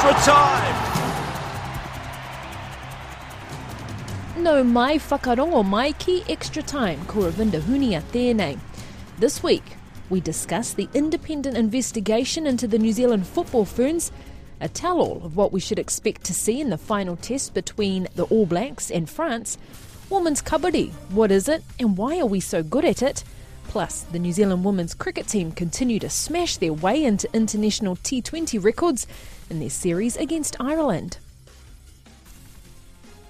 Extra time. No mai whakarongo mai ki extra time ko Ravinda Hunia tēnei. This week, we discuss the independent investigation into the New Zealand football ferns, a tell-all of what we should expect to see in the final test between the All Blacks and France, women's kabaddi, what is it and why are we so good at it? Plus, the New Zealand women's cricket team continue to smash their way into international T20 records in their series against Ireland.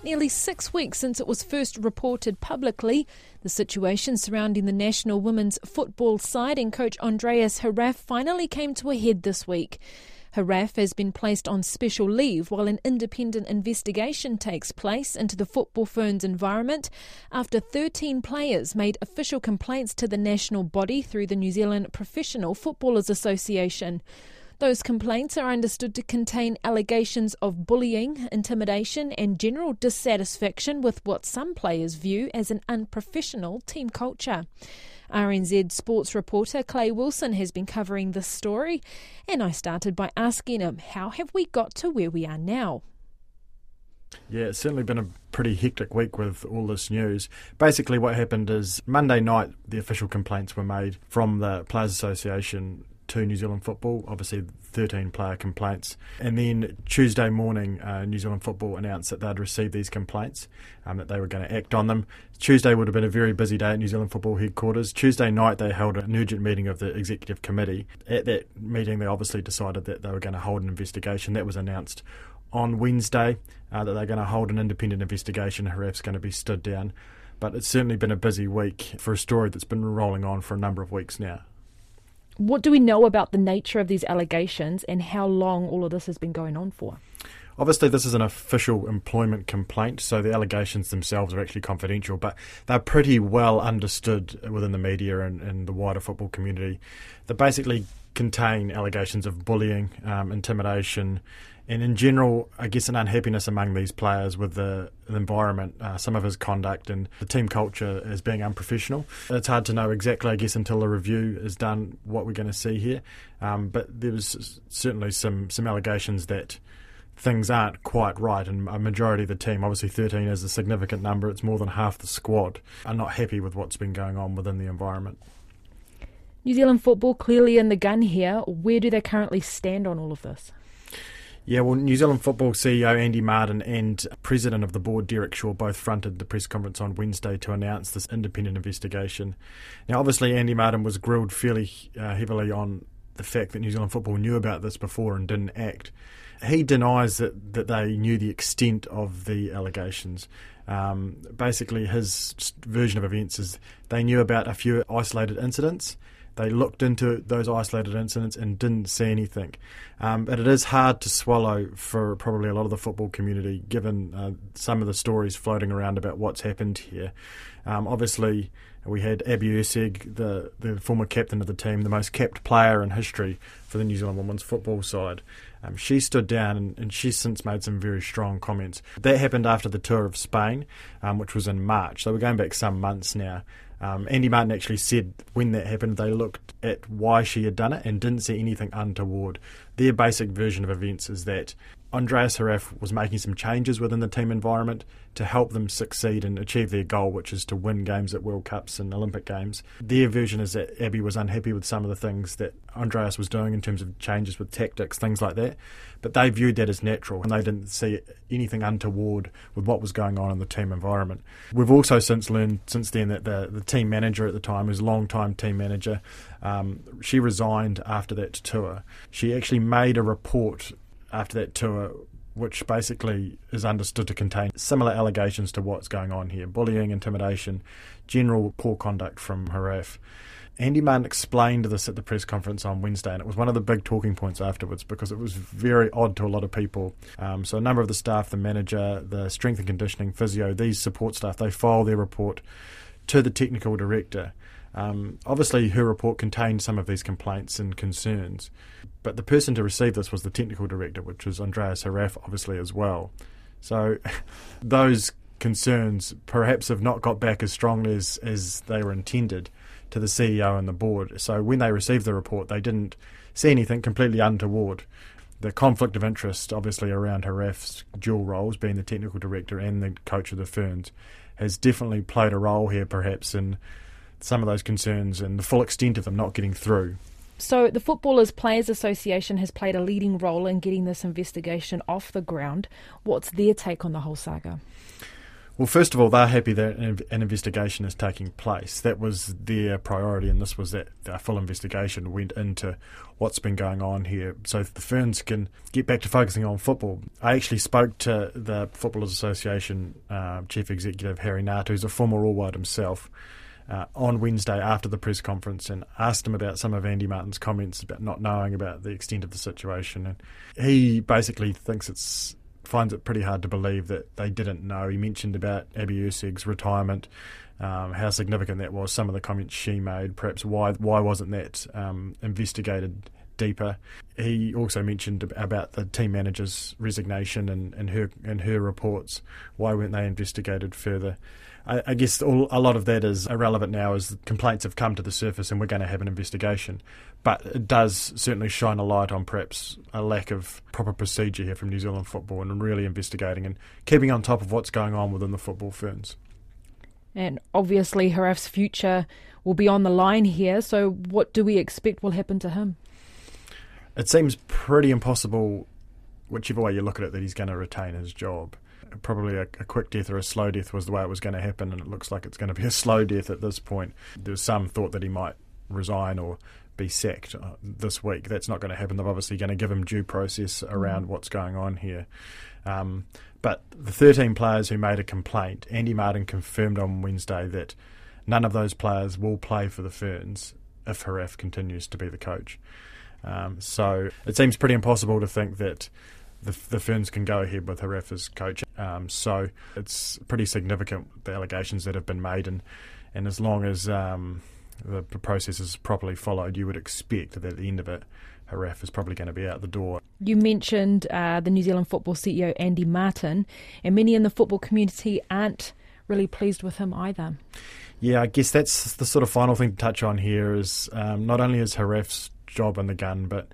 Nearly six weeks since it was first reported publicly, the situation surrounding the national women's football side and coach Andreas Heraf finally came to a head this week. Heraf has been placed on special leave while an independent investigation takes place into the football ferns environment after 13 players made official complaints to the national body through the New Zealand Professional Footballers Association. Those complaints are understood to contain allegations of bullying, intimidation, and general dissatisfaction with what some players view as an unprofessional team culture. RNZ sports reporter Clay Wilson has been covering this story, and I started by asking him, How have we got to where we are now? Yeah, it's certainly been a pretty hectic week with all this news. Basically, what happened is Monday night, the official complaints were made from the Players Association to New Zealand Football, obviously 13 player complaints. And then Tuesday morning, uh, New Zealand Football announced that they'd received these complaints, um, that they were going to act on them. Tuesday would have been a very busy day at New Zealand Football headquarters. Tuesday night, they held an urgent meeting of the executive committee. At that meeting, they obviously decided that they were going to hold an investigation. That was announced on Wednesday, uh, that they're going to hold an independent investigation. Heraf's going to be stood down. But it's certainly been a busy week for a story that's been rolling on for a number of weeks now. What do we know about the nature of these allegations and how long all of this has been going on for? Obviously, this is an official employment complaint, so the allegations themselves are actually confidential, but they're pretty well understood within the media and, and the wider football community. They basically contain allegations of bullying, um, intimidation, and in general, I guess an unhappiness among these players with the, the environment, uh, some of his conduct, and the team culture as being unprofessional. It's hard to know exactly, I guess, until the review is done, what we're going to see here. Um, but there was certainly some some allegations that things aren't quite right, and a majority of the team, obviously 13 is a significant number, it's more than half the squad, are not happy with what's been going on within the environment. New Zealand football clearly in the gun here. Where do they currently stand on all of this? Yeah, well, New Zealand Football CEO Andy Martin and President of the board Deryck Shaw both fronted the press conference on Wednesday to announce this independent investigation. Now, obviously, Andy Martin was grilled fairly uh, heavily on the fact that New Zealand Football knew about this before and didn't act. He denies that, that they knew the extent of the allegations. Um, basically, his version of events is they knew about a few isolated incidents they looked into those isolated incidents and didn't see anything. Um, but it is hard to swallow for probably a lot of the football community, given uh, some of the stories floating around about what's happened here. Um, obviously, we had Abby Erceg, the, the former captain of the team, the most capped player in history for the New Zealand women's football side. Um, she stood down and, and, she's since made some very strong comments. That happened after the tour of Spain, um, which was in March. So we're going back some months now. Um, Andy Martin actually said when that happened, they looked at why she had done it and didn't see anything untoward. Their basic version of events is that Andreas Heraf was making some changes within the team environment to help them succeed and achieve their goal, which is to win games at World Cups and Olympic Games. Their version is that Abby was unhappy with some of the things that Andreas was doing in terms of changes with tactics, things like that. But they viewed that as natural and they didn't see anything untoward with what was going on in the team environment. We've also since learned since then that the, the team manager at the time, who's a long time team manager, um, she resigned after that tour. She actually made a report after that tour which basically is understood to contain similar allegations to what's going on here bullying, intimidation, general poor conduct from Heraf. Andy Martin explained this at the press conference on Wednesday, and it was one of the big talking points afterwards because it was very odd to a lot of people. Um, so, a number of the staff, the manager, the strength and conditioning physio, these support staff, they file their report to the technical director. Um, obviously, her report contained some of these complaints and concerns, but the person to receive this was the technical director, which was Andreas Heraf, obviously, as well. So, those concerns perhaps have not got back as strongly as, as they were intended to the CEO and the board. So when they received the report, they didn't see anything completely untoward. The conflict of interest, obviously, around Heraf's dual roles, being the technical director and the coach of the Ferns, has definitely played a role here, perhaps, in some of those concerns and the full extent of them not getting through. So, the Footballers Players Association has played a leading role in getting this investigation off the ground. What's their take on the whole saga? Well, first of all, they're happy that an investigation is taking place. That was their priority, and this was that a full investigation went into what's been going on here, so the Ferns can get back to focusing on football. I actually spoke to the Footballers Association uh, chief executive Harry Ngata, who's a former All White himself. Uh, on Wednesday after the press conference and asked him about some of Andy Martin's comments about not knowing about the extent of the situation. And he basically thinks it's finds it pretty hard to believe that they didn't know. He mentioned about Abby Erceg's retirement, um, how significant that was, some of the comments she made, perhaps why why wasn't that um, investigated deeper. He also mentioned about the team manager's resignation and, and her and her reports. Why weren't they investigated further? I, I guess all, a lot of that is irrelevant now as complaints have come to the surface and we're going to have an investigation. But it does certainly shine a light on perhaps a lack of proper procedure here from New Zealand football and really investigating and keeping on top of what's going on within the football ferns. And obviously, Heraf's future will be on the line here. So, what do we expect will happen to him? It seems pretty impossible, whichever way you look at it, that he's going to retain his job probably a, a, quick death or a slow death was the way it was going to happen, and it looks like it's going to be a slow death at this point. There's some thought that he might resign or be sacked uh, this week. That's not going to happen. They're obviously going to give him due process around mm. what's going on here. Um, but the 13 players who made a complaint, Andy Martin confirmed on Wednesday that none of those players will play for the Ferns if Heraf continues to be the coach. Um, so it seems pretty impossible to think that the, the Ferns can go ahead with Heraf as coach. Um, so it's pretty significant the allegations that have been made, and and as long as um, the process is properly followed, you would expect that at the end of it, Heraf is probably going to be out the door. You mentioned uh, the New Zealand football CEO Andy Martin, and many in the football community aren't really pleased with him either. Yeah, I guess that's the sort of final thing to touch on here is um, not only is Heraf's job in the gun, but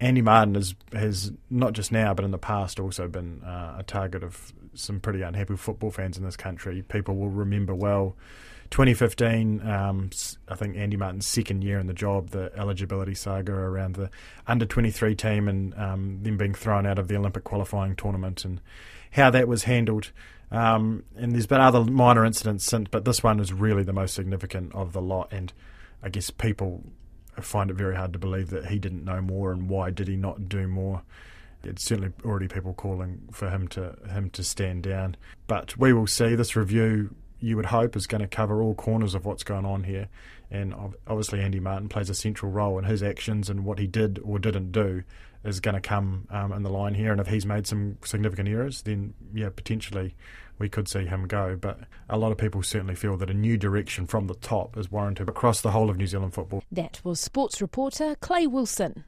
Andy Martin has has not just now but in the past also been uh, a target of some pretty unhappy football fans in this country. People will remember well 2015. Um, I think Andy Martin's second year in the job, the eligibility saga around the under 23 team and um, them being thrown out of the Olympic qualifying tournament and how that was handled. Um, and there's been other minor incidents since, but this one is really the most significant of the lot. And I guess people I find it very hard to believe that he didn't know more and why did he not do more. It's certainly already people calling for him to him to stand down. But we will see. This review, you would hope, is going to cover all corners of what's going on here. And obviously, Andy Martin plays a central role in his actions and what he did or didn't do is going to come um, in the line here. And if he's made some significant errors, then yeah, potentially we could see him go. But a lot of people certainly feel that a new direction from the top is warranted across the whole of New Zealand football. That was sports reporter Clay Wilson.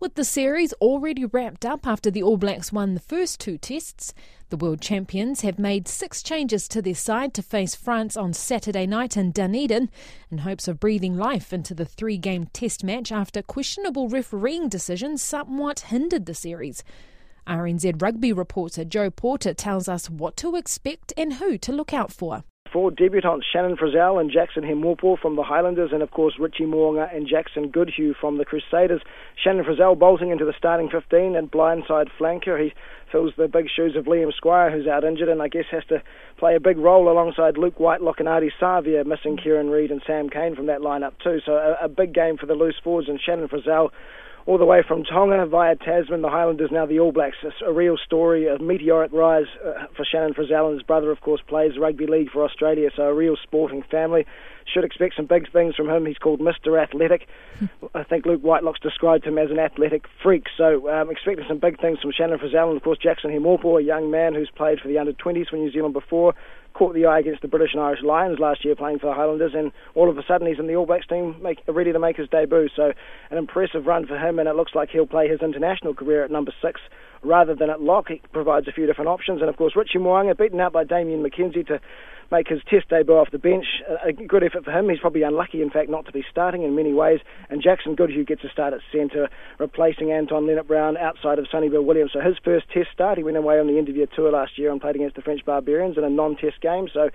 With the series already wrapped up after the All Blacks won the first two tests, the world champions have made six changes to their side to face France on Saturday night in Dunedin in hopes of breathing life into the three game test match after questionable refereeing decisions somewhat hindered the series. RNZ rugby reporter Joe Porter tells us what to expect and who to look out for. Four debutants Shannon Frizzell and Jackson Hemopo from the Highlanders, and of course Richie Mo'unga and Jackson Goodhue from the Crusaders. Shannon Frizzell bolting into the starting 15 and blindside flanker. He fills the big shoes of Liam Squire, who's out injured, and I guess has to play a big role alongside Luke Whitelock and Ardie Savea, missing Kieran Read and Sam Cane from that lineup too. So a, a big game for the loose forwards, and Shannon Frizzell all the way from Tonga via Tasman, the Highlanders, now the All Blacks. It's a real story, a meteoric rise uh, for Shannon Frizzell, and his brother, of course, plays rugby league for Australia, so a real sporting family. Should expect some big things from him. He's called Mr. Athletic. I think Luke Whitelock's described him as an athletic freak, so um, expecting some big things from Shannon Frizzell, and of course Jackson Hemopo, a young man who's played for the under 20s for New Zealand before, caught the eye against the British and Irish Lions last year playing for the Highlanders, and all of a sudden he's in the All Blacks team make, ready to make his debut. So an impressive run for him, and it looks like he'll play his international career at number six rather than at lock. It provides a few different options, and of course Richie Mo'unga beaten out by Damian McKenzie to make his test debut off the bench. A good effort for him. He's probably unlucky, in fact, not to be starting in many ways. And Jackson Goodhue gets a start at centre, replacing Anton Lienert-Brown outside of Sonny Bill Williams. So his first test start, he went away on the year tour last year and played against the French Barbarians in a non-test game. So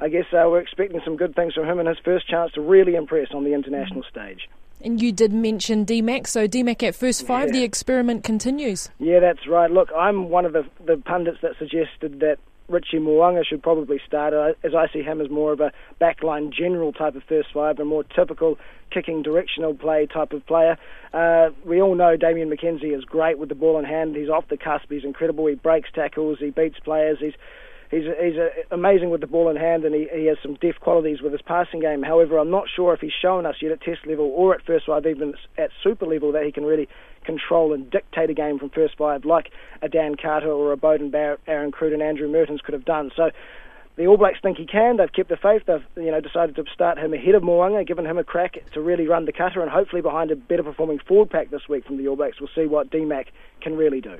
I guess uh, we're expecting some good things from him and his first chance to really impress on the international stage. And you did mention DMAC, so DMAC at first five, yeah. the experiment continues. Yeah, that's right. Look, I'm one of the, the pundits that suggested that Richie Mo'unga should probably start, as I see him as more of a backline general type of first five, a more typical kicking directional play type of player. Uh, we all know Damian McKenzie is great with the ball in hand. He's off the cusp. He's incredible. He breaks tackles. He beats players. He's he's he's uh, amazing with the ball in hand, and he, he has some deft qualities with his passing game. However, I'm not sure if he's shown us yet at Test level or at first five, even at Super level, that he can really control and dictate a game from first five, like a Dan Carter or a Beauden Barrett, Aaron Cruden, and Andrew Mehrtens could have done. So. The All Blacks think he can. They've kept the faith. They've you know decided to start him ahead of Mo'unga, given him a crack to really run the cutter, and hopefully behind a better performing forward pack this week from the All Blacks, we'll see what DMAC can really do.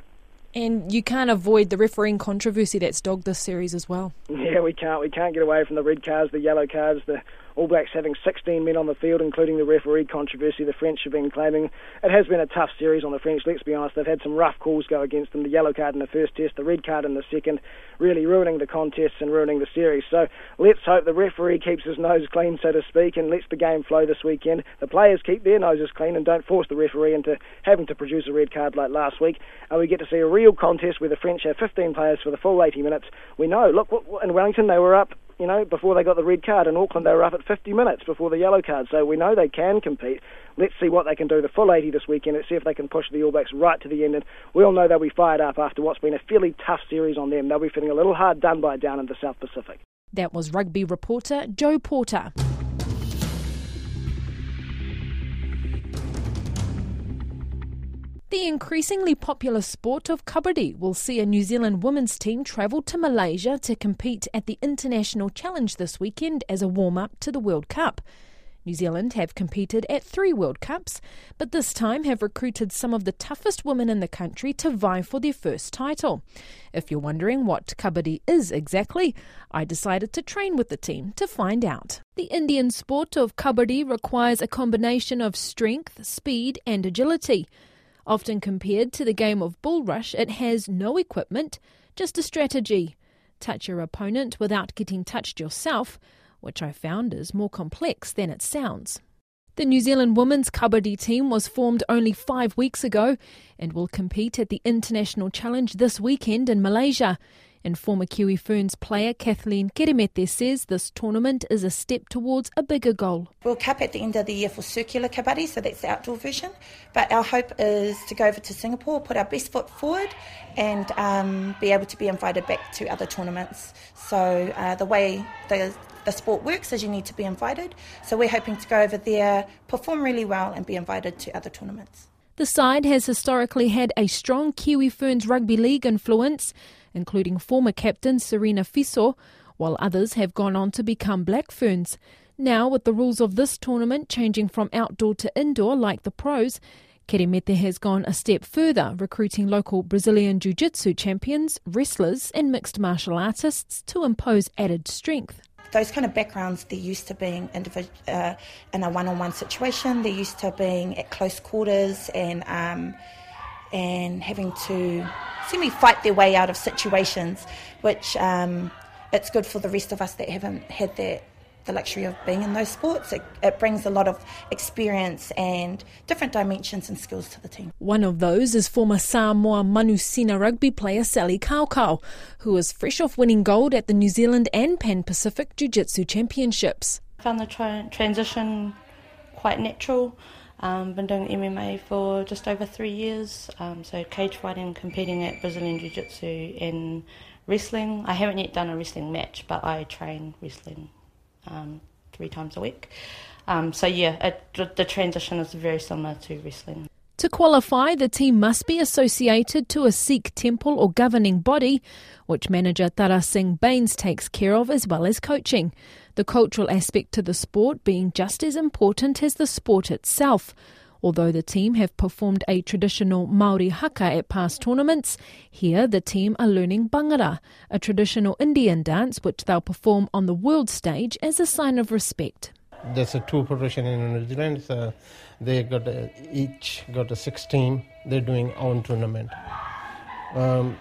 And you can't avoid the refereeing controversy that's dogged this series as well. Yeah, we can't. We can't get away from the red cards, the yellow cards, the all Blacks having 16 men on the field, including the referee controversy the French have been claiming. It has been a tough series on the French, let's be honest. They've had some rough calls go against them. The yellow card in the first test, the red card in the second, really ruining the contests and ruining the series. So let's hope the referee keeps his nose clean, so to speak, and lets the game flow this weekend. The players keep their noses clean and don't force the referee into having to produce a red card like last week. And we get to see a real contest where the French have 15 players for the full 80 minutes. We know, look, in Wellington they were up you know, before they got the red card. In Auckland, they were up at 50 minutes before the yellow card. So we know they can compete. Let's see what they can do the full 80 this weekend. Let's see if they can push the All Blacks right to the end. And we all know they'll be fired up after what's been a fairly tough series on them. They'll be feeling a little hard done by down in the South Pacific. That was rugby reporter Joe Porter. The increasingly popular sport of kabaddi will see a New Zealand women's team travel to Malaysia to compete at the International Challenge this weekend as a warm up to the World Cup. New Zealand have competed at three World Cups, but this time have recruited some of the toughest women in the country to vie for their first title. If you're wondering what kabaddi is exactly, I decided to train with the team to find out. The Indian sport of kabaddi requires a combination of strength, speed, and agility. Often compared to the game of bull rush, it has no equipment, just a strategy. Touch your opponent without getting touched yourself, which I found is more complex than it sounds. The New Zealand women's kabaddi team was formed only five weeks ago and will compete at the International Challenge this weekend in Malaysia. And former Kiwi Ferns player Kathleen Keremete says this tournament is a step towards a bigger goal. We'll cap at the end of the year for circular kabaddi, so that's the outdoor version. But our hope is to go over to Singapore, put our best foot forward, and um, be able to be invited back to other tournaments. So uh, the way the the sport works is you need to be invited. So we're hoping to go over there, perform really well, and be invited to other tournaments. The side has historically had a strong Kiwi Ferns rugby league influence including former captain Serena Fiso, while others have gone on to become Black Ferns. Now, with the rules of this tournament changing from outdoor to indoor like the pros, Keremete has gone a step further, recruiting local Brazilian Jiu Jitsu champions, wrestlers, and mixed martial artists to impose added strength. Those kind of backgrounds, they're used to being individ- uh, in a one on one situation, they're used to being at close quarters and, um, and having to see me fight their way out of situations, which um, it's good for the rest of us that haven't had that the luxury of being in those sports. It, it, brings a lot of experience and different dimensions and skills to the team. One of those is former Samoa Manusina rugby player Sally Kaukau, who was fresh off winning gold at the New Zealand and Pan Pacific Jiu Jitsu Championships. I found the tra- transition quite natural. Um, been doing MMA for just over three years, um, so cage fighting, competing at Brazilian Jiu Jitsu and wrestling. I haven't yet done a wrestling match, but I train wrestling um, three times a week. Um, so yeah, it, the transition is very similar to wrestling. To qualify, the team must be associated to a Sikh temple or governing body, which manager Tara Singh Baines takes care of as well as coaching. The cultural aspect to the sport being just as important as the sport itself. Although the team have performed a traditional Maori haka at past tournaments, here the team are learning bhangra, a traditional Indian dance which they'll perform on the world stage as a sign of respect. There's a tour profession in New Zealand. They got a, each got a six team. They're doing own tournament. Um,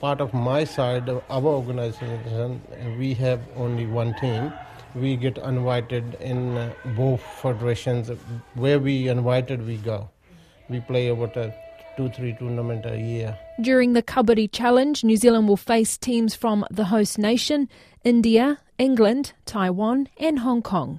part of my side, our organization, we have only one team we get invited in uh, both federations. Where we invited, we go. We play about a two, three tournament a year. During the Kabaddi Challenge, New Zealand will face teams from the host nation, India, England, Taiwan, and Hong Kong.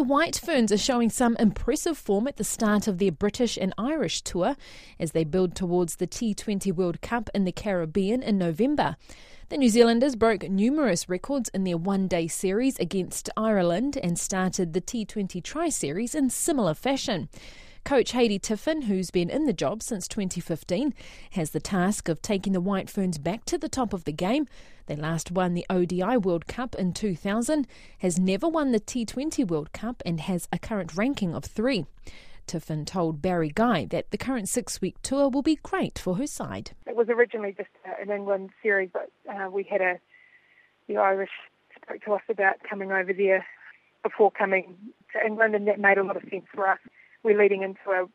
The White Ferns are showing some impressive form at the start of their British and Irish tour as they build towards the T20 World Cup in the Caribbean in November. The New Zealanders broke numerous records in their one day series against Ireland and started the T20 Tri Series in similar fashion. Coach Haidee Tiffen, who's been in the job since 2015, has the task of taking the White Ferns back to the top of the game. They last won the ODI World Cup in 2000, has never won the T20 World Cup, and has a current ranking of three. Tiffin told Barry Guy that the current six week tour will be great for her side. It was originally just an England series, but uh, we had a the Irish spoke to us about coming over there before coming to England, and that made a lot of sense for us we're leading into a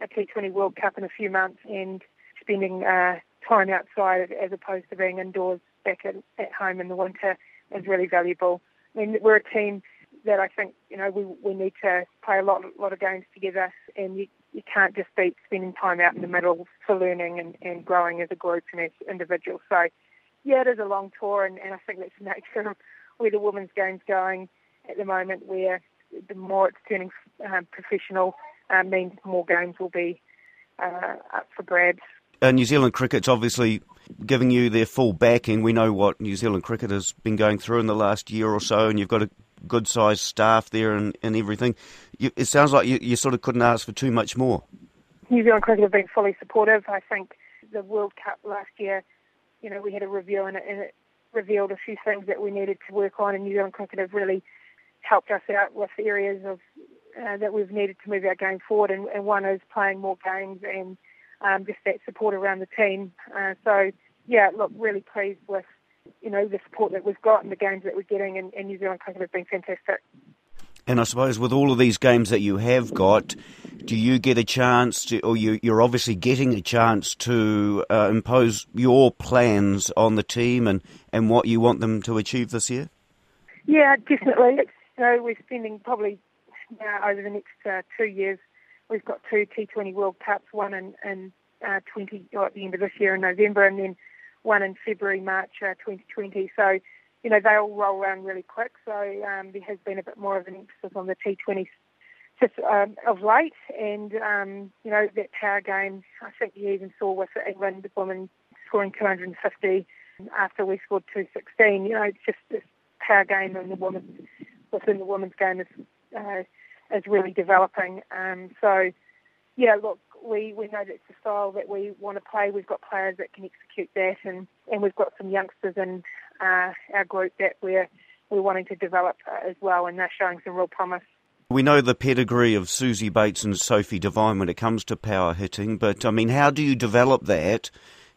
a T20 World Cup in a few months and spending uh, time outside as opposed to being indoors back at, at home in the winter is really valuable. I mean, we're a team that I think you know we we need to play a lot lot of games together, and you you can't just be spending time out in the middle for learning and, and growing as a group and as individuals. So yeah, it is a long tour, and, and I think that's the nature of where the women's game's going at the moment, where the more it's turning um, professional, uh, means more games will be uh, up for grabs. Uh, New Zealand cricket's obviously giving you their full backing. We know what New Zealand cricket has been going through in the last year or so, and you've got a good sized staff there and, and everything. You, it sounds like you, you sort of couldn't ask for too much more. New Zealand cricket have been fully supportive. I think the World Cup last year, you know, we had a review and it, and it revealed a few things that we needed to work on, and New Zealand cricket have really helped us out with areas of uh, that we've needed to move our game forward, and, and one is playing more games and um, just that support around the team. Uh, so, yeah, look, really pleased with you know the support that we've got and the games that we're getting, and, and New Zealand cricket has been fantastic. And I suppose with all of these games that you have got, do you get a chance to, or you, are obviously getting a chance to uh, impose your plans on the team and, and what you want them to achieve this year? Yeah, definitely. You know, we're spending probably now over the next uh, two years, we've got two T20 World Cups, one in, in uh, 20 or at the end of this year in November, and then one in February, March uh, 2020. So, you know, they all roll around really quick. So um, there has been a bit more of an emphasis on the T20 just um, of late, and um, you know that power game. I think you even saw with England women scoring 250 after we scored 216. You know, it's just this power game in the women's within the women's game is uh, is really developing. Um, so, yeah, look, we, we know that's the style that we want to play. We've got players that can execute that, and, and we've got some youngsters in uh, our group that we're, we're wanting to develop uh, as well, and they're showing some real promise. We know the pedigree of Suzie Bates and Sophie Devine when it comes to power hitting, but I mean, how do you develop that?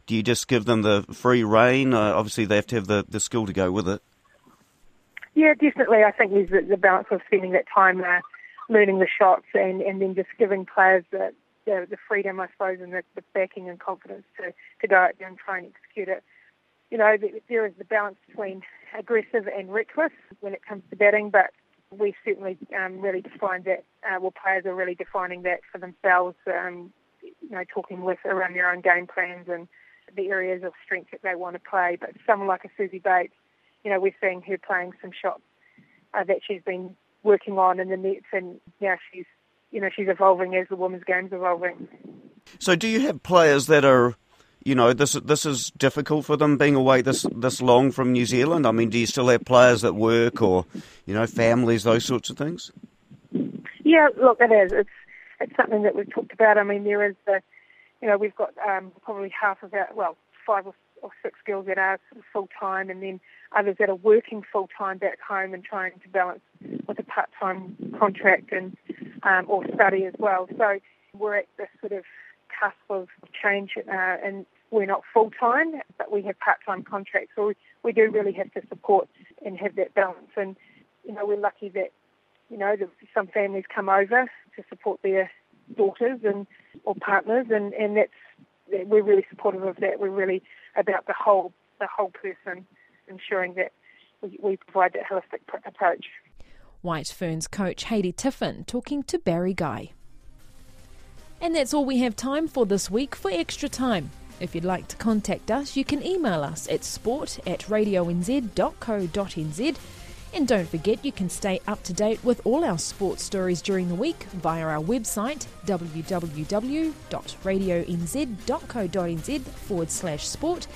Do you just give them the free rein? Uh, obviously, they have to have the, the skill to go with it. Yeah, definitely. I think there's the, the balance of spending that time uh, learning the shots and, and then just giving players the, the, the freedom, I suppose, and the, the backing and confidence to, to go out there and try and execute it. You know, there is the balance between aggressive and reckless when it comes to batting, but we certainly um, really define that. Uh, well, players are really defining that for themselves. Um, you know, talking with around their own game plans and the areas of strength that they want to play. But someone like a Suzie Bates, you know, we're seeing her playing some shots uh, that she's been working on in the nets, and now she's, you know, she's evolving as the women's game's evolving. So, do you have players that are, you know, this this is difficult for them being away this this long from New Zealand? I mean, do you still have players that work, or you know, families, those sorts of things? Yeah, look, it is. It's it's something that we've talked about. I mean, there is the, you know, we've got um, probably half of our, well, five or, or six girls that are full time, and then others that are working full time back home and trying to balance with a part time contract and um, or study as well. So we're at this sort of cusp of change, uh, and we're not full time, but we have part time contracts. So we, do really have to support and have that balance. And you know, we're lucky that you know some families come over to support their daughters and or partners, and and that's we're really supportive of that. We're really about the whole the whole person, ensuring that we, we provide that holistic pr- approach. White Ferns coach Haidee Tiffen talking to Barry Guy. And that's all we have time for this week for Extra Time. If you'd like to contact us, you can email us at sport at radionz.co.nz and don't forget, you can stay up to date with all our sports stories during the week via our website www.radionz.co.nz forward slash sport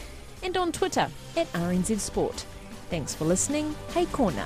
and on Twitter at RNZ Sport. Thanks for listening. Hey Corner.